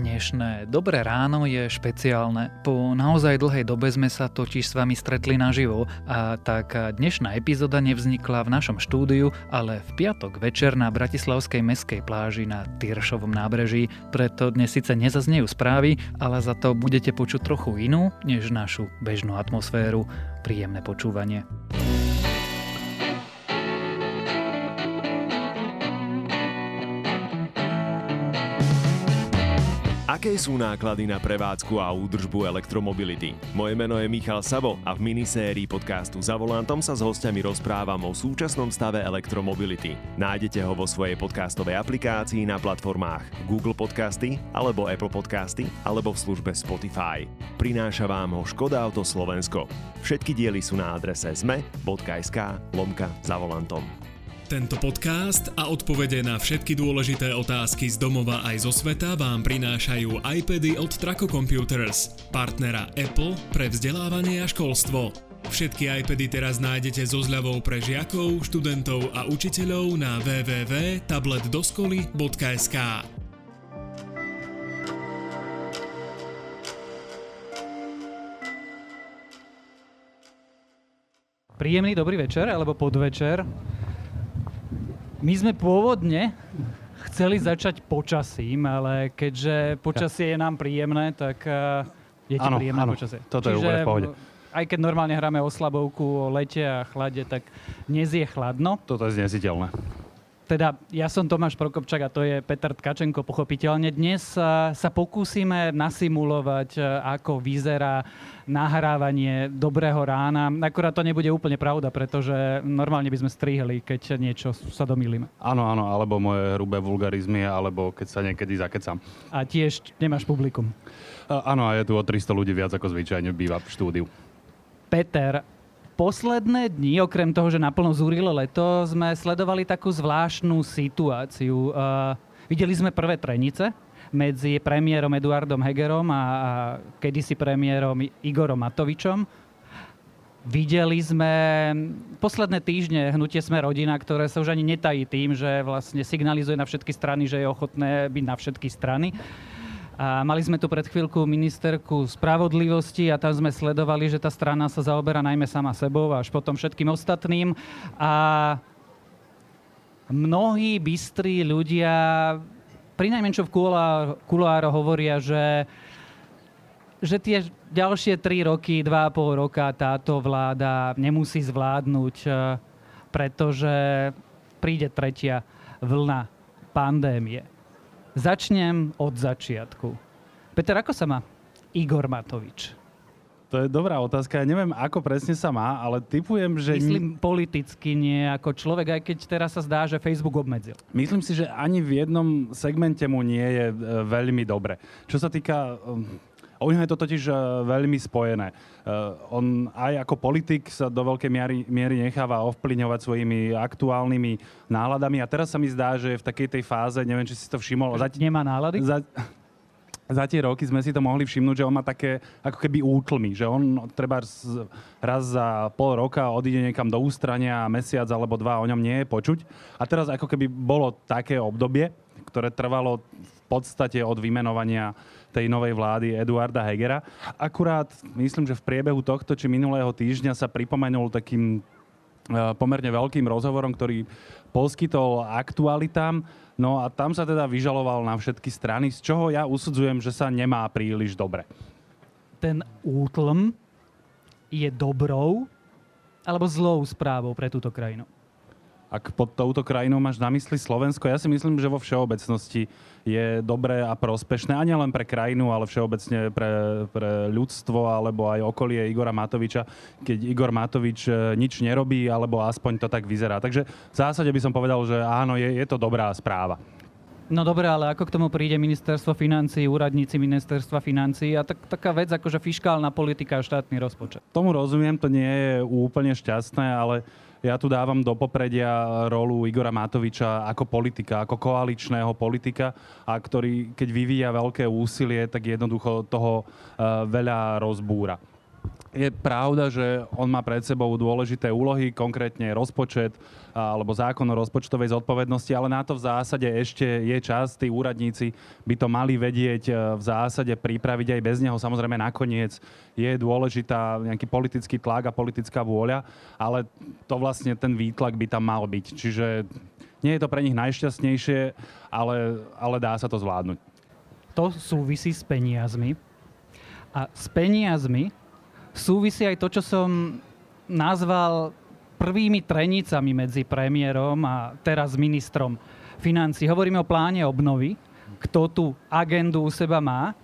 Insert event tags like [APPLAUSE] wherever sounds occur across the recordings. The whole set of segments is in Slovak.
Dnešné Dobré ráno je špeciálne. Po naozaj dlhej dobe sme sa totiž s vami stretli naživo a tak dnešná epizóda nevznikla v našom štúdiu, ale v piatok večer na Bratislavskej meskej pláži na Tyršovom nábreží. Preto dnes síce nezaznejú správy, ale za to budete počuť trochu inú, než našu bežnú atmosféru. Príjemné počúvanie. Sú náklady na prevádzku a údržbu elektromobility? Moje meno je Michal Sabo a v minisérii podcastu Za volantom sa s hostiami rozprávam o súčasnom stave elektromobility. Nájdete ho vo svojej podcastovej aplikácii na platformách Google Podcasty alebo Apple Podcasty alebo v službe Spotify. Prináša vám ho Škoda Auto Slovensko. Všetky diely sú na adrese zme.sk lomka za volantom. Tento podcast a odpovede na všetky dôležité otázky z domova aj zo sveta vám prinášajú iPady od Traco Computers, partnera Apple pre vzdelávanie a školstvo. Všetky iPady teraz nájdete so zľavou pre žiakov, študentov a učiteľov na www.tabletdoskoly.sk. Príjemný dobrý večer alebo podvečer. My sme pôvodne chceli začať počasím, ale keďže počasie je nám príjemné, tak uh, je ti Áno, príjemné áno, počasie. toto je úplne v pohode. Aj keď normálne hráme o slabovku, o lete a chlade, tak dnes je chladno. Toto je znesiteľné. Teda ja som Tomáš Prokopčak a to je Peter Tkačenko pochopiteľne. Dnes sa, sa pokúsime nasimulovať, e, ako vyzerá nahrávanie dobrého rána. Akurát to nebude úplne pravda, pretože normálne by sme strihli, keď niečo sa domýlime. Áno, áno, alebo moje hrubé vulgarizmy, alebo keď sa niekedy zakecam. A tiež nemáš publikum. A, áno, a je tu o 300 ľudí viac, ako zvyčajne býva v štúdiu. Peter, posledné dni, okrem toho, že naplno zúrilo leto, sme sledovali takú zvláštnu situáciu. Uh, videli sme prvé trenice medzi premiérom Eduardom Hegerom a, a kedysi premiérom Igorom Matovičom. Videli sme posledné týždne hnutie Sme rodina, ktoré sa už ani netají tým, že vlastne signalizuje na všetky strany, že je ochotné byť na všetky strany. A mali sme tu pred chvíľku ministerku spravodlivosti a tam sme sledovali, že tá strana sa zaoberá najmä sama sebou až potom všetkým ostatným. A mnohí bystrí ľudia, pri najmenšom v kuloáro hovoria, že, že tie ďalšie tri roky, dva a pol roka táto vláda nemusí zvládnuť, pretože príde tretia vlna pandémie. Začnem od začiatku. Peter, ako sa má Igor Matovič? To je dobrá otázka. Ja neviem, ako presne sa má, ale typujem, že... Myslím politicky nie ako človek, aj keď teraz sa zdá, že Facebook obmedzil. Myslím si, že ani v jednom segmente mu nie je e, veľmi dobre. Čo sa týka... U neho je to totiž e, veľmi spojené. Uh, on aj ako politik sa do veľkej miery, miery necháva ovplyvňovať svojimi aktuálnymi náladami a teraz sa mi zdá, že je v takej tej fáze, neviem, či si to všimol. Zati- Nemá nálady? Za, za tie roky sme si to mohli všimnúť, že on má také ako keby útlmy, že on treba raz za pol roka odíde niekam do ústrania a mesiac alebo dva o ňom nie je počuť. A teraz ako keby bolo také obdobie, ktoré trvalo v podstate od vymenovania tej novej vlády Eduarda Hegera. Akurát myslím, že v priebehu tohto či minulého týždňa sa pripomenul takým pomerne veľkým rozhovorom, ktorý poskytol aktualitám. No a tam sa teda vyžaloval na všetky strany, z čoho ja usudzujem, že sa nemá príliš dobre. Ten útlm je dobrou alebo zlou správou pre túto krajinu? Ak pod touto krajinou máš na mysli Slovensko, ja si myslím, že vo všeobecnosti je dobré a prospešné, a nielen pre krajinu, ale všeobecne pre, pre ľudstvo alebo aj okolie Igora Matoviča, keď Igor Matovič e, nič nerobí, alebo aspoň to tak vyzerá. Takže v zásade by som povedal, že áno, je, je to dobrá správa. No dobre, ale ako k tomu príde ministerstvo financí, úradníci ministerstva financí a tak, taká vec ako že fiskálna politika a štátny rozpočet? Tomu rozumiem, to nie je úplne šťastné, ale ja tu dávam do popredia rolu Igora Matoviča ako politika, ako koaličného politika, a ktorý, keď vyvíja veľké úsilie, tak jednoducho toho uh, veľa rozbúra. Je pravda, že on má pred sebou dôležité úlohy, konkrétne rozpočet alebo zákon o rozpočtovej zodpovednosti, ale na to v zásade ešte je čas. Tí úradníci by to mali vedieť e, v zásade pripraviť aj bez neho. Samozrejme nakoniec je dôležitá nejaký politický tlak a politická vôľa, ale to vlastne ten výtlak by tam mal byť. Čiže nie je to pre nich najšťastnejšie, ale, ale dá sa to zvládnuť. To súvisí s peniazmi. A s peniazmi súvisí aj to, čo som nazval prvými trenicami medzi premiérom a teraz ministrom financí. Hovoríme o pláne obnovy, kto tú agendu u seba má,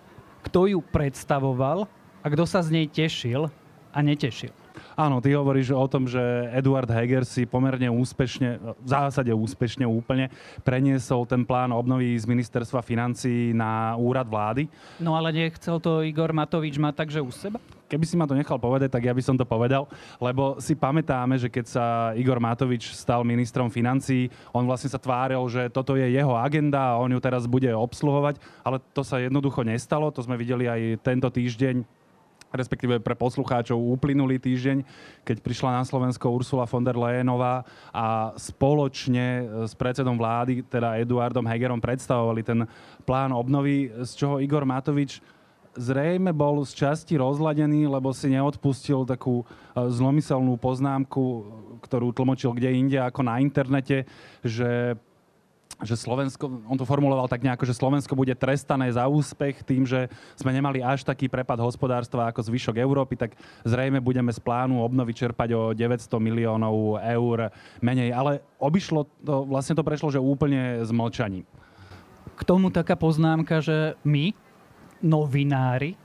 kto ju predstavoval a kto sa z nej tešil a netešil. Áno, ty hovoríš o tom, že Eduard Heger si pomerne úspešne, v zásade úspešne úplne, preniesol ten plán obnovy z ministerstva financí na úrad vlády. No ale nechcel to Igor Matovič mať takže u seba? keby si ma to nechal povedať, tak ja by som to povedal, lebo si pamätáme, že keď sa Igor Matovič stal ministrom financí, on vlastne sa tváril, že toto je jeho agenda a on ju teraz bude obsluhovať, ale to sa jednoducho nestalo, to sme videli aj tento týždeň respektíve pre poslucháčov uplynulý týždeň, keď prišla na Slovensko Ursula von der Leyenová a spoločne s predsedom vlády, teda Eduardom Hegerom, predstavovali ten plán obnovy, z čoho Igor Matovič zrejme bol z časti rozladený, lebo si neodpustil takú e, zlomyselnú poznámku, ktorú tlmočil kde inde ako na internete, že že Slovensko, on to formuloval tak nejako, že Slovensko bude trestané za úspech tým, že sme nemali až taký prepad hospodárstva ako zvyšok Európy, tak zrejme budeme z plánu obnovy čerpať o 900 miliónov eur menej. Ale obišlo to, vlastne to prešlo, že úplne s mlčaním. K tomu taká poznámka, že my, novinári,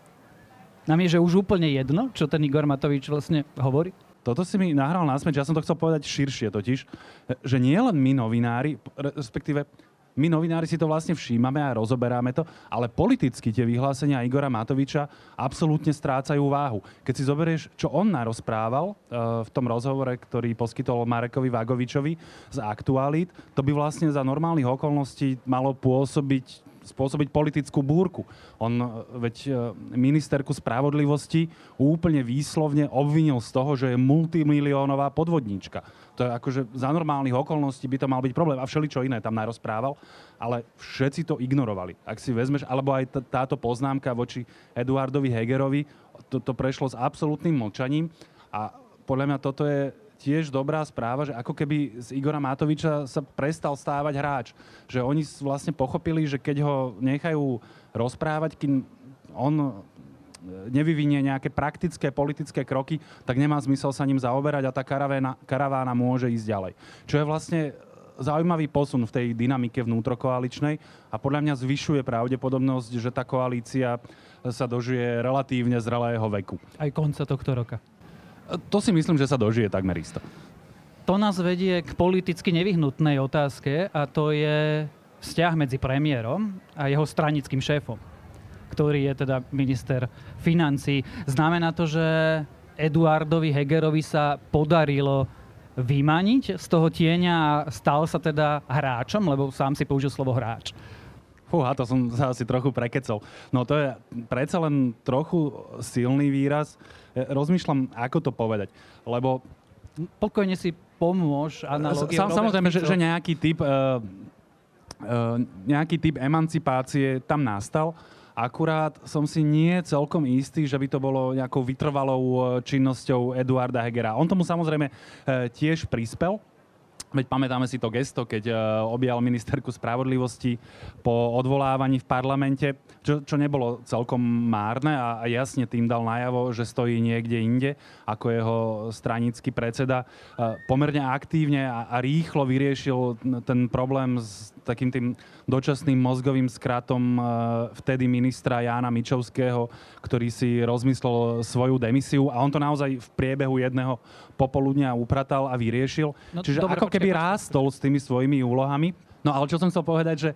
nám je, že už úplne jedno, čo ten Igor Matovič vlastne hovorí? Toto si mi nahral na smeč, ja som to chcel povedať širšie totiž, že nie len my novinári, respektíve my novinári si to vlastne všímame a rozoberáme to, ale politicky tie vyhlásenia Igora Matoviča absolútne strácajú váhu. Keď si zoberieš, čo on narozprával uh, v tom rozhovore, ktorý poskytol Marekovi Vagovičovi z Aktualít, to by vlastne za normálnych okolností malo pôsobiť spôsobiť politickú búrku. On, e, veď e, ministerku spravodlivosti úplne výslovne obvinil z toho, že je multimiliónová podvodníčka. To je akože za normálnych okolností by to mal byť problém. A všeličo iné tam narozprával, ale všetci to ignorovali. Ak si vezmeš, alebo aj t- táto poznámka voči Eduardovi Hegerovi, to, to prešlo s absolútnym mlčaním a podľa mňa toto je tiež dobrá správa, že ako keby z Igora Matoviča sa prestal stávať hráč. Že oni vlastne pochopili, že keď ho nechajú rozprávať, kým on e, nevyvinie nejaké praktické politické kroky, tak nemá zmysel sa ním zaoberať a tá karavána, karavána môže ísť ďalej. Čo je vlastne zaujímavý posun v tej dynamike vnútrokoaličnej a podľa mňa zvyšuje pravdepodobnosť, že tá koalícia sa dožije relatívne zrelého veku. Aj konca tohto roka. To si myslím, že sa dožije takmer isto. To nás vedie k politicky nevyhnutnej otázke a to je vzťah medzi premiérom a jeho stranickým šéfom, ktorý je teda minister financí. Znamená to, že Eduardovi Hegerovi sa podarilo vymaniť z toho tieňa a stal sa teda hráčom, lebo sám si použil slovo hráč. Fúha, to som sa asi trochu prekecol. No to je predsa len trochu silný výraz. E, rozmýšľam, ako to povedať. Lebo... Pokojne si pomôž analogie. Sam, samozrejme, že, že nejaký typ, uh, uh, nejaký typ emancipácie tam nastal. Akurát som si nie celkom istý, že by to bolo nejakou vytrvalou činnosťou Eduarda Hegera. On tomu samozrejme tiež prispel, Veď pamätáme si to gesto, keď uh, objal ministerku spravodlivosti po odvolávaní v parlamente, čo, čo nebolo celkom márne a, a jasne tým dal najavo, že stojí niekde inde ako jeho stranický predseda. Uh, pomerne aktívne a, a rýchlo vyriešil ten problém s takým tým dočasným mozgovým skratom uh, vtedy ministra Jána Mičovského, ktorý si rozmyslel svoju demisiu a on to naozaj v priebehu jedného popoludnia upratal a vyriešil. No, Čiže dobre, ako keby rástol s tými svojimi úlohami. No ale čo som chcel povedať, že,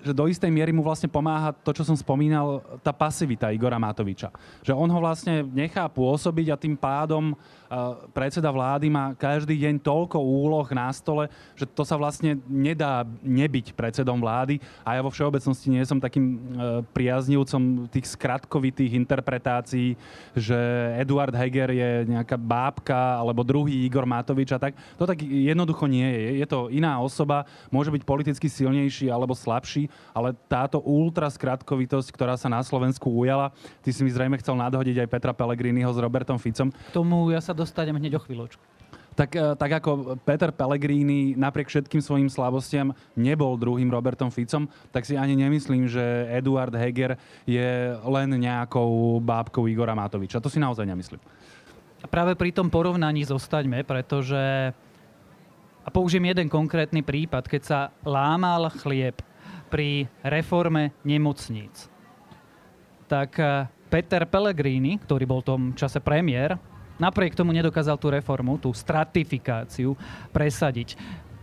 že do istej miery mu vlastne pomáha to, čo som spomínal, tá pasivita Igora Matoviča. Že on ho vlastne nechá pôsobiť a tým pádom predseda vlády má každý deň toľko úloh na stole, že to sa vlastne nedá nebyť predsedom vlády a ja vo všeobecnosti nie som takým e, priaznivcom tých skratkovitých interpretácií, že Eduard Heger je nejaká bábka alebo druhý Igor Matovič a tak. To tak jednoducho nie je. Je to iná osoba, môže byť politicky silnejší alebo slabší, ale táto ultra skratkovitosť, ktorá sa na Slovensku ujala, ty si mi zrejme chcel nadhodiť aj Petra Pellegriniho s Robertom Ficom. K tomu ja sa dostanem hneď o chvíľočku. Tak, e, tak ako Peter Pellegrini napriek všetkým svojim slabostiam nebol druhým Robertom Ficom, tak si ani nemyslím, že Eduard Heger je len nejakou bábkou Igora Matoviča. To si naozaj nemyslím. Práve pri tom porovnaní zostaňme, pretože a použijem jeden konkrétny prípad, keď sa lámal chlieb pri reforme nemocníc, tak e, Peter Pellegrini, ktorý bol v tom čase premiér, napriek tomu nedokázal tú reformu, tú stratifikáciu presadiť.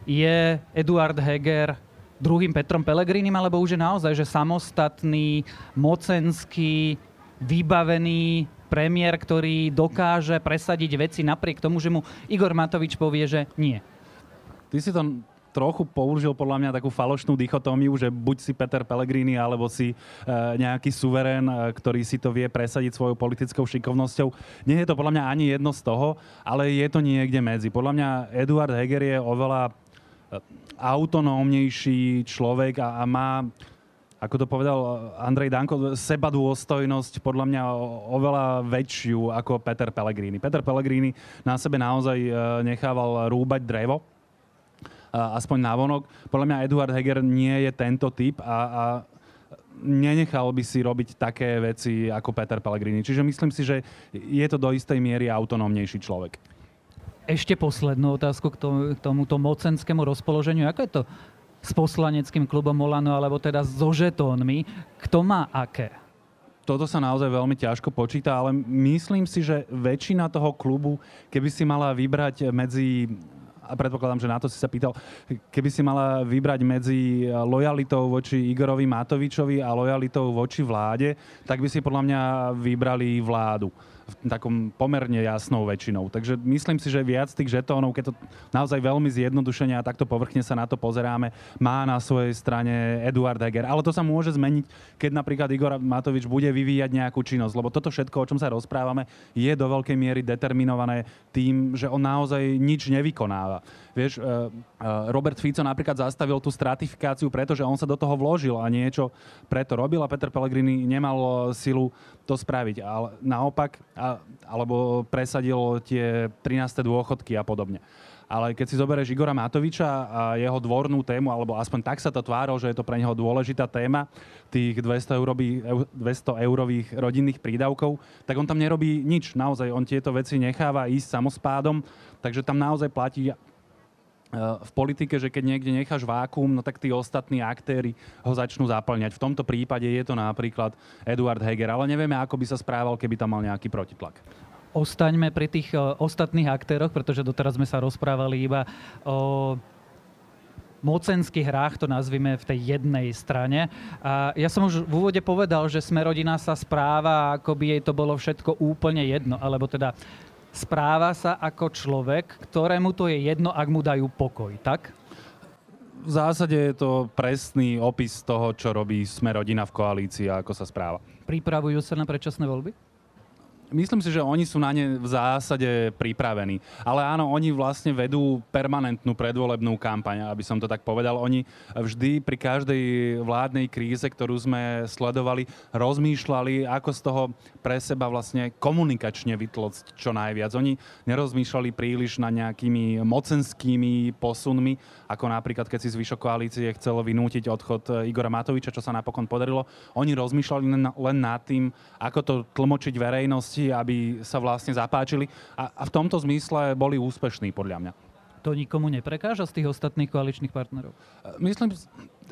Je Eduard Heger druhým Petrom Pelegrinim, alebo už je naozaj, že samostatný, mocenský, vybavený premiér, ktorý dokáže presadiť veci napriek tomu, že mu Igor Matovič povie, že nie. Ty si to trochu použil podľa mňa takú falošnú dichotómiu, že buď si Peter Pellegrini, alebo si e, nejaký suverén, e, ktorý si to vie presadiť svojou politickou šikovnosťou. Nie je to podľa mňa ani jedno z toho, ale je to niekde medzi. Podľa mňa Eduard Heger je oveľa e, autonómnejší človek a, a má ako to povedal Andrej Danko, seba dôstojnosť podľa mňa oveľa väčšiu ako Peter Pellegrini. Peter Pellegrini na sebe naozaj nechával rúbať drevo, aspoň navonok. Podľa mňa Eduard Heger nie je tento typ a, a nenechal by si robiť také veci ako Peter Pellegrini. Čiže myslím si, že je to do istej miery autonómnejší človek. Ešte poslednú otázku k, k tomuto mocenskému rozpoloženiu. Ako je to s poslaneckým klubom Olano, alebo teda so žetónmi? Kto má aké? toto sa naozaj veľmi ťažko počíta, ale myslím si, že väčšina toho klubu, keby si mala vybrať medzi a predpokladám, že na to si sa pýtal, keby si mala vybrať medzi lojalitou voči Igorovi Matovičovi a lojalitou voči vláde, tak by si podľa mňa vybrali vládu takom pomerne jasnou väčšinou. Takže myslím si, že viac tých žetónov, keď to naozaj veľmi zjednodušene a takto povrchne sa na to pozeráme, má na svojej strane Eduard Heger. Ale to sa môže zmeniť, keď napríklad Igor Matovič bude vyvíjať nejakú činnosť. Lebo toto všetko, o čom sa rozprávame, je do veľkej miery determinované tým, že on naozaj nič nevykonáva. Vieš, eh, eh, Robert Fico napríklad zastavil tú stratifikáciu, pretože on sa do toho vložil a niečo preto robil a Peter Pellegrini nemal silu to spraviť. Ale naopak, alebo presadil tie 13. dôchodky a podobne. Ale keď si zoberieš Igora Matoviča a jeho dvornú tému, alebo aspoň tak sa to tváril, že je to pre neho dôležitá téma, tých 200, eurový, 200 eurových rodinných prídavkov, tak on tam nerobí nič. Naozaj, on tieto veci necháva ísť samospádom, takže tam naozaj platí Eh, v politike, že keď niekde necháš vákuum, no tak tí ostatní aktéry ho začnú zaplňať. V tomto prípade je to napríklad Eduard Heger, ale nevieme, ako by sa správal, keby tam mal nejaký protitlak. Ostaňme pri tých uh, ostatných aktéroch, pretože doteraz sme sa rozprávali iba o mocenských hrách, to nazvime v tej jednej strane. A ja som už v úvode povedal, že sme rodina sa správa, ako by jej to bolo všetko úplne jedno, alebo teda správa sa ako človek, ktorému to je jedno, ak mu dajú pokoj, tak? V zásade je to presný opis toho, čo robí Sme rodina v koalícii a ako sa správa. Pripravujú sa na predčasné voľby? Myslím si, že oni sú na ne v zásade pripravení. Ale áno, oni vlastne vedú permanentnú predvolebnú kampaň, aby som to tak povedal. Oni vždy pri každej vládnej kríze, ktorú sme sledovali, rozmýšľali, ako z toho pre seba vlastne komunikačne vytlocť čo najviac. Oni nerozmýšľali príliš na nejakými mocenskými posunmi, ako napríklad, keď si zvyšok koalície chcelo vynútiť odchod Igora Matoviča, čo sa napokon podarilo. Oni rozmýšľali len nad tým, ako to tlmočiť verejnosti hviezdi, aby sa vlastne zapáčili a, a v tomto zmysle boli úspešní podľa mňa. To nikomu neprekáža z tých ostatných koaličných partnerov? Myslím,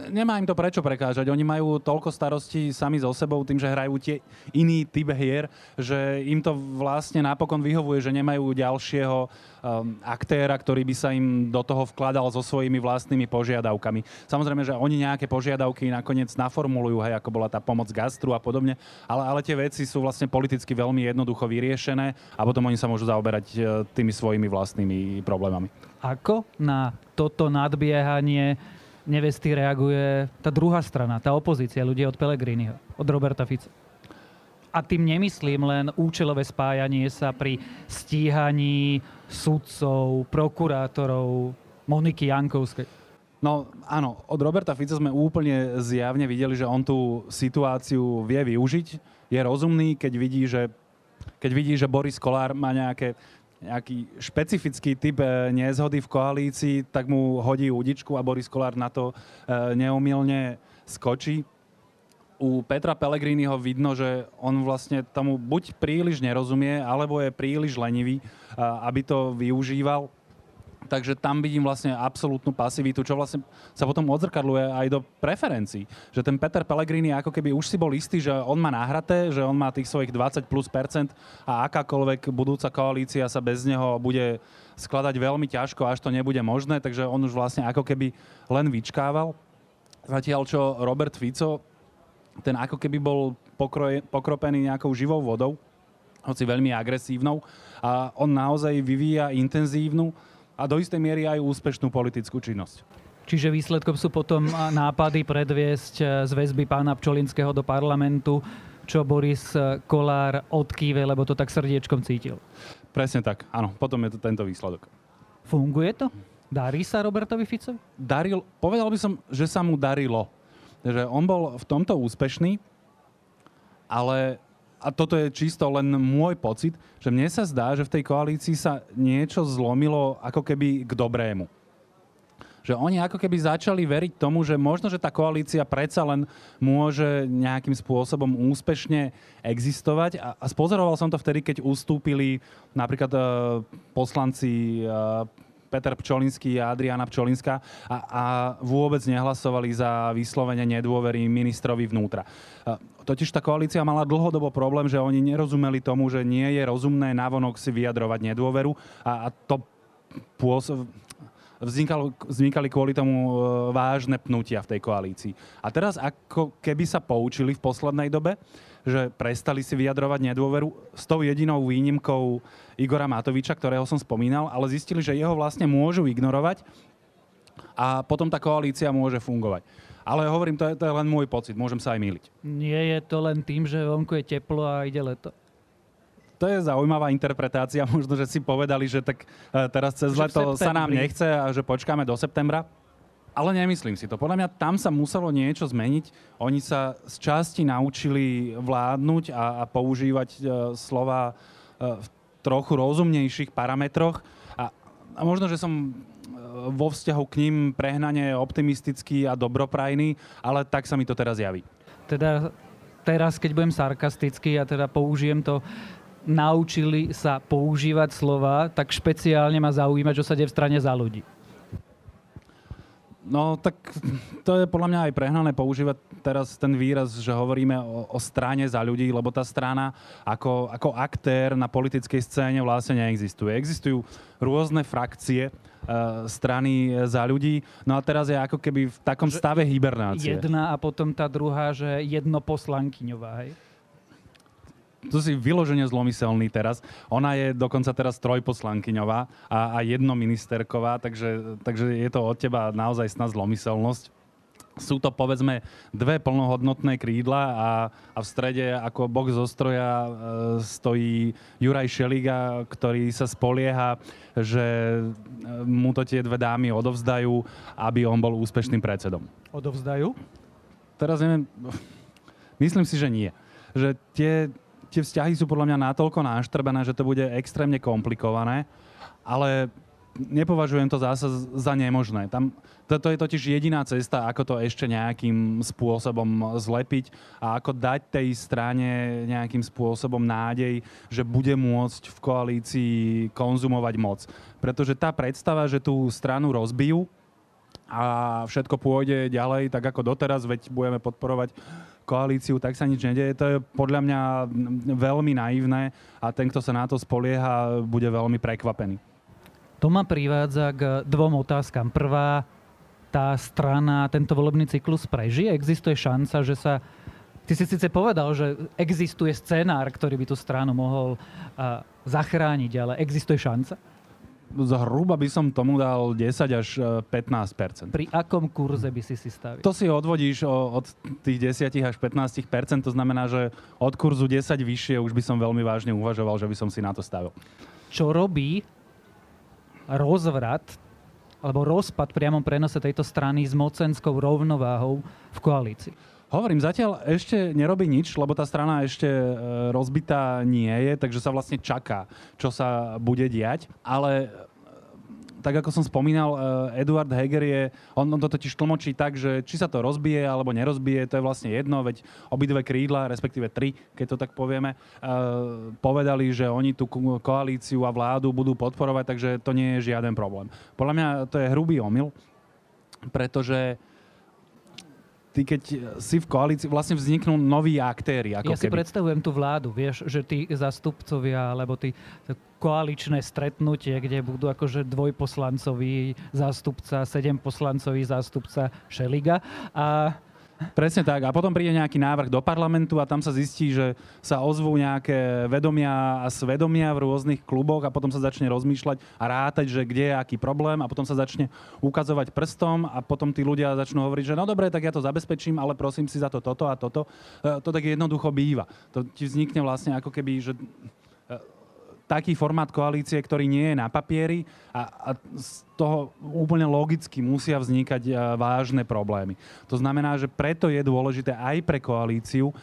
nemá im to prečo prekážať. Oni majú toľko starostí sami so sebou tým, že hrajú tie iný typ hier, že im to vlastne napokon vyhovuje, že nemajú ďalšieho um, aktéra, ktorý by sa im do toho vkladal so svojimi vlastnými požiadavkami. Samozrejme, že oni nejaké požiadavky nakoniec naformulujú, hej, ako bola tá pomoc gastru a podobne, ale, ale tie veci sú vlastne politicky veľmi jednoducho vyriešené a potom oni sa môžu zaoberať e, tými svojimi vlastnými problémami. Ako na toto nadbiehanie nevesty reaguje tá druhá strana, tá opozícia, ľudia od Pelegriniho, od Roberta Fica. A tým nemyslím len účelové spájanie sa pri stíhaní sudcov, prokurátorov, Moniky Jankovskej. No áno, od Roberta Fica sme úplne zjavne videli, že on tú situáciu vie využiť. Je rozumný, keď vidí, že, keď vidí, že Boris Kolár má nejaké nejaký špecifický typ e, nezhody v koalícii, tak mu hodí údičku a Boris Kolár na to e, neumilne skočí. U Petra Pellegriniho vidno, že on vlastne tomu buď príliš nerozumie, alebo je príliš lenivý, e, aby to využíval takže tam vidím vlastne absolútnu pasivitu, čo vlastne sa potom odzrkadluje aj do preferencií. Že ten Peter Pellegrini ako keby už si bol istý, že on má náhraté, že on má tých svojich 20 plus percent a akákoľvek budúca koalícia sa bez neho bude skladať veľmi ťažko, až to nebude možné, takže on už vlastne ako keby len vyčkával. Zatiaľ čo Robert Fico, ten ako keby bol pokroje, pokropený nejakou živou vodou, hoci veľmi agresívnou a on naozaj vyvíja intenzívnu a do istej miery aj úspešnú politickú činnosť. Čiže výsledkom sú potom nápady predviesť e, z väzby pána Pčolinského do parlamentu, čo Boris e, Kolár odkýve, lebo to tak srdiečkom cítil. Presne tak, áno, potom je to tento výsledok. Funguje to? Darí sa Robertovi Ficovi? Daril, povedal by som, že sa mu darilo. Že on bol v tomto úspešný, ale a toto je čisto len môj pocit, že mne sa zdá, že v tej koalícii sa niečo zlomilo ako keby k dobrému. Že oni ako keby začali veriť tomu, že možno, že tá koalícia predsa len môže nejakým spôsobom úspešne existovať. A, a spozoroval som to vtedy, keď ustúpili napríklad uh, poslanci uh, Peter Pčolinský a Adriana Pčolinská a, a vôbec nehlasovali za vyslovene nedôvery ministrovi vnútra. Totiž tá koalícia mala dlhodobo problém, že oni nerozumeli tomu, že nie je rozumné navonok si vyjadrovať nedôveru a, a to pôsob, vznikalo, vznikali kvôli tomu e, vážne pnutia v tej koalícii. A teraz ako keby sa poučili v poslednej dobe, že prestali si vyjadrovať nedôveru s tou jedinou výnimkou Igora Matoviča, ktorého som spomínal, ale zistili, že jeho vlastne môžu ignorovať a potom tá koalícia môže fungovať. Ale hovorím, to je, to je len môj pocit, môžem sa aj míliť. Nie je to len tým, že vonku je teplo a ide leto? To je zaujímavá interpretácia. [LAUGHS] Možno, že si povedali, že tak e, teraz cez leto sa nám nechce a že počkáme do septembra. Ale nemyslím si to. Podľa mňa tam sa muselo niečo zmeniť. Oni sa z časti naučili vládnuť a, a používať uh, slova uh, v trochu rozumnejších parametroch. A, a možno, že som uh, vo vzťahu k ním prehnane optimistický a dobroprajný, ale tak sa mi to teraz javí. Teda teraz, keď budem sarkastický a teda použijem to, naučili sa používať slova, tak špeciálne ma zaujíma, čo sa deje v strane za ľudí. No tak to je podľa mňa aj prehnané používať teraz ten výraz, že hovoríme o, o strane za ľudí, lebo tá strana ako, ako aktér na politickej scéne vlastne neexistuje. Existujú rôzne frakcie uh, strany za ľudí, no a teraz je ako keby v takom stave hibernácie. Jedna a potom tá druhá, že jedno poslankyňová, hej? Tu si vyložene zlomyselný teraz. Ona je dokonca teraz trojposlankyňová a, a jednoministerková, takže, takže je to od teba naozaj sná zlomyselnosť. Sú to povedzme dve plnohodnotné krídla a, a v strede ako bok zo stroja e, stojí Juraj Šeliga, ktorý sa spolieha, že e, mu to tie dve dámy odovzdajú, aby on bol úspešným predsedom. Odovzdajú? Teraz neviem, myslím si, že nie. Že tie, tie vzťahy sú podľa mňa natoľko náštrbené, že to bude extrémne komplikované, ale nepovažujem to zase za nemožné. Tam, to, to je totiž jediná cesta, ako to ešte nejakým spôsobom zlepiť a ako dať tej strane nejakým spôsobom nádej, že bude môcť v koalícii konzumovať moc. Pretože tá predstava, že tú stranu rozbijú, a všetko pôjde ďalej, tak ako doteraz, veď budeme podporovať koalíciu, tak sa nič nedeje. To je podľa mňa veľmi naivné a ten, kto sa na to spolieha, bude veľmi prekvapený. To ma privádza k dvom otázkam. Prvá, tá strana tento volebný cyklus prežije? Existuje šanca, že sa... Ty si síce povedal, že existuje scenár, ktorý by tú stranu mohol uh, zachrániť, ale existuje šanca? Zhruba by som tomu dal 10 až 15% Pri akom kurze by si si stavil? To si odvodíš od tých 10 až 15% to znamená, že od kurzu 10 vyššie už by som veľmi vážne uvažoval, že by som si na to stavil. Čo robí rozvrat alebo rozpad priamom prenose tejto strany s mocenskou rovnováhou v koalícii? Hovorím, zatiaľ ešte nerobí nič, lebo tá strana ešte e, rozbitá nie je, takže sa vlastne čaká, čo sa bude diať. Ale e, tak ako som spomínal, e, Eduard Heger je, on, on to totiž tlmočí tak, že či sa to rozbije alebo nerozbije, to je vlastne jedno, veď obidve krídla, respektíve tri, keď to tak povieme, povedali, že oni tú koalíciu a vládu budú podporovať, takže to nie je žiaden problém. Podľa mňa to je hrubý omyl, pretože ty keď si v koalícii, vlastne vzniknú noví aktéry. Ako ja keby. si predstavujem tú vládu, vieš, že tí zastupcovia, alebo tí koaličné stretnutie, kde budú akože dvojposlancový zástupca, sedem poslancový zástupca Šeliga a Presne tak. A potom príde nejaký návrh do parlamentu a tam sa zistí, že sa ozvú nejaké vedomia a svedomia v rôznych kluboch a potom sa začne rozmýšľať a rátať, že kde je aký problém a potom sa začne ukazovať prstom a potom tí ľudia začnú hovoriť, že no dobre, tak ja to zabezpečím, ale prosím si za to toto a toto. E, to tak jednoducho býva. To ti vznikne vlastne ako keby, že taký formát koalície, ktorý nie je na papieri a, a z toho úplne logicky musia vznikať e, vážne problémy. To znamená, že preto je dôležité aj pre koalíciu,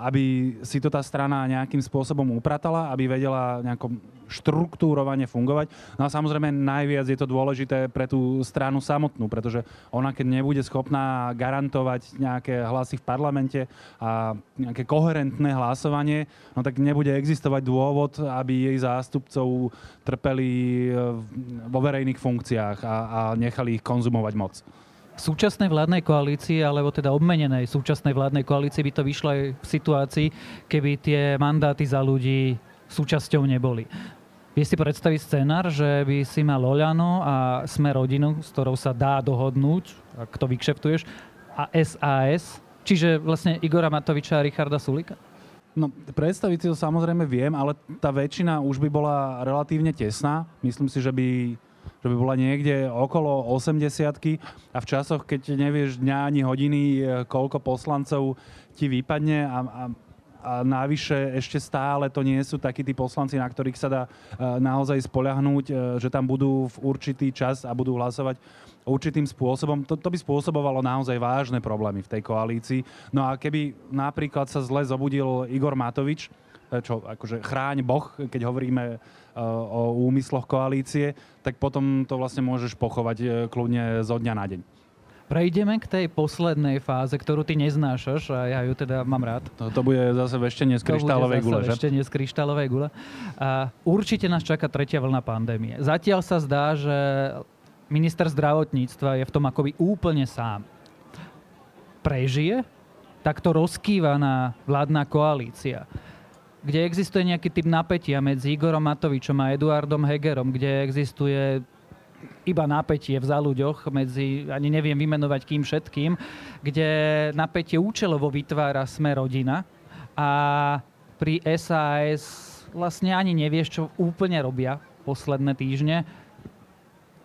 aby si to tá strana nejakým spôsobom upratala, aby vedela nejako štruktúrovane fungovať. No a samozrejme najviac je to dôležité pre tú stranu samotnú, pretože ona keď nebude schopná garantovať nejaké hlasy v parlamente a nejaké koherentné hlasovanie, no tak nebude existovať dôvod, aby jej zástupcov trpeli e, vo verejných funkciách a, a nechali ich konzumovať moc súčasnej vládnej koalícii, alebo teda obmenenej súčasnej vládnej koalícii by to vyšlo aj v situácii, keby tie mandáty za ľudí súčasťou neboli. Vieš si predstaviť scenár, že by si mal Oľano a sme rodinu, s ktorou sa dá dohodnúť, ak to vykšeftuješ, a SAS, čiže vlastne Igora Matoviča a Richarda Sulika? No, predstaviť si to samozrejme viem, ale tá väčšina už by bola relatívne tesná. Myslím si, že by že by bola niekde okolo 80 a v časoch, keď nevieš dňa ani hodiny, e, koľko poslancov ti vypadne a, a a návyše ešte stále to nie sú takí tí poslanci, na ktorých sa dá e, naozaj spoľahnúť, e, že tam budú v určitý čas a budú hlasovať určitým spôsobom. To, to by spôsobovalo naozaj vážne problémy v tej koalícii. No a keby napríklad sa zle zobudil Igor Matovič, čo akože chráň Boh, keď hovoríme o úmysloch koalície, tak potom to vlastne môžeš pochovať e, kľudne zo dňa na deň. Prejdeme k tej poslednej fáze, ktorú ty neznášaš a ja ju teda mám rád. To, to bude zase eštenie z kryštálovej gule, že? Eštenie z kryštálovej gule. A určite nás čaká tretia vlna pandémie. Zatiaľ sa zdá, že minister zdravotníctva je v tom akoby úplne sám. Prežije takto rozkývaná vládna koalícia kde existuje nejaký typ napätia medzi Igorom Matovičom a Eduardom Hegerom, kde existuje iba napätie v záľuďoch medzi, ani neviem vymenovať kým všetkým, kde napätie účelovo vytvára sme rodina a pri SAS vlastne ani nevieš, čo úplne robia posledné týždne.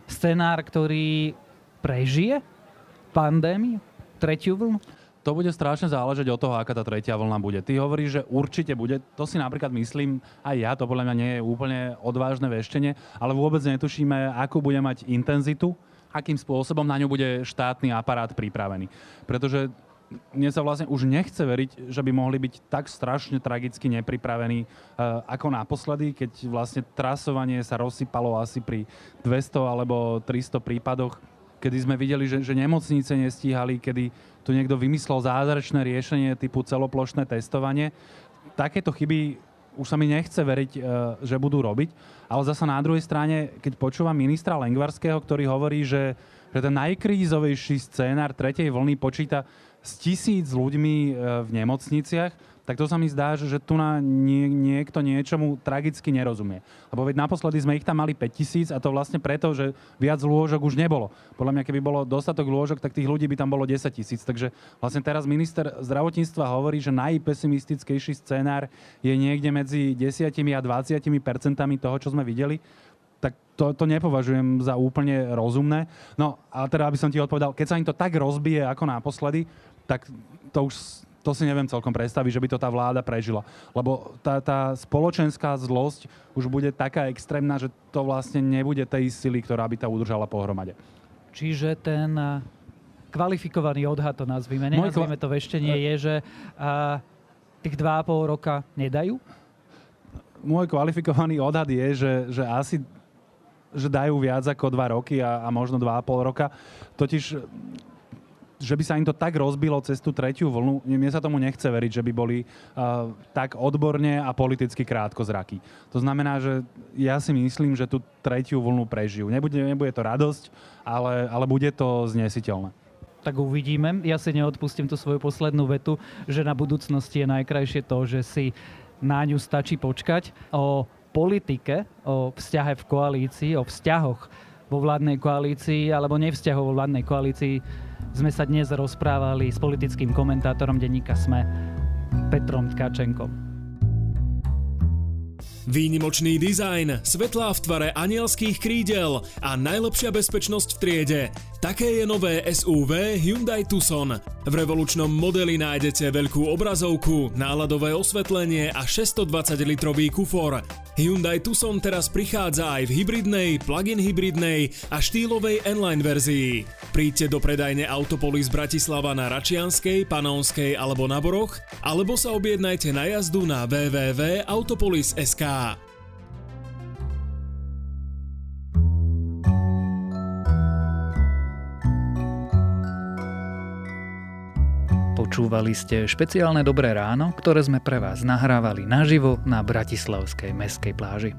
Scenár, ktorý prežije pandémiu, tretiu vlnu? To bude strašne záležať od toho, aká tá tretia vlna bude. Ty hovoríš, že určite bude, to si napríklad myslím, aj ja, to podľa mňa nie je úplne odvážne veštenie, ale vôbec netušíme, akú bude mať intenzitu, akým spôsobom na ňu bude štátny aparát pripravený. Pretože mne sa vlastne už nechce veriť, že by mohli byť tak strašne tragicky nepripravení uh, ako naposledy, keď vlastne trasovanie sa rozsypalo asi pri 200 alebo 300 prípadoch, kedy sme videli, že, že nemocnice nestíhali, kedy tu niekto vymyslel zázračné riešenie typu celoplošné testovanie. Takéto chyby už sa mi nechce veriť, e, že budú robiť. Ale zasa na druhej strane, keď počúvam ministra Lengvarského, ktorý hovorí, že že ten najkrízovejší scénár tretej vlny počíta s tisíc ľuďmi e, v nemocniciach, tak to sa mi zdá, že, tu na nie, niekto niečomu tragicky nerozumie. Lebo veď naposledy sme ich tam mali 5000 a to vlastne preto, že viac lôžok už nebolo. Podľa mňa, keby bolo dostatok lôžok, tak tých ľudí by tam bolo 10 tisíc. Takže vlastne teraz minister zdravotníctva hovorí, že najpesimistickejší scenár je niekde medzi 10 a 20 percentami toho, čo sme videli tak to, to nepovažujem za úplne rozumné. No a teda, aby som ti odpovedal, keď sa im to tak rozbije ako naposledy, tak to už to si neviem celkom predstaviť, že by to tá vláda prežila. Lebo tá, tá spoločenská zlosť už bude taká extrémna, že to vlastne nebude tej sily, ktorá by tá udržala pohromade. Čiže ten kvalifikovaný odhad, to nazvime, nenazvime to veštenie, je, že a, tých dva a pol roka nedajú? Môj kvalifikovaný odhad je, že, že asi že dajú viac ako dva roky a, a možno dva a pol roka. Totiž že by sa im to tak rozbilo cez tú tretiu vlnu, mne sa tomu nechce veriť, že by boli uh, tak odborne a politicky krátko zraky. To znamená, že ja si myslím, že tú tretiu vlnu prežijú. Nebude, nebude to radosť, ale, ale bude to znesiteľné tak uvidíme. Ja si neodpustím tú svoju poslednú vetu, že na budúcnosti je najkrajšie to, že si na ňu stačí počkať. O politike, o vzťahe v koalícii, o vzťahoch vo vládnej koalícii alebo nevzťahov vo vládnej koalícii sme sa dnes rozprávali s politickým komentátorom denníka SME Petrom Tkačenkom. Výnimočný dizajn, svetlá v tvare anielských krídel a najlepšia bezpečnosť v triede. Také je nové SUV Hyundai Tucson. V revolučnom modeli nájdete veľkú obrazovku, náladové osvetlenie a 620-litrový kufor. Hyundai Tucson teraz prichádza aj v hybridnej, plug-in hybridnej a štýlovej N-Line verzii. Príďte do predajne Autopolis Bratislava na Račianskej, Panonskej alebo na Boroch, alebo sa objednajte na jazdu na www.autopolis.sk. Počúvali ste špeciálne Dobré ráno, ktoré sme pre vás nahrávali naživo na Bratislavskej meskej pláži.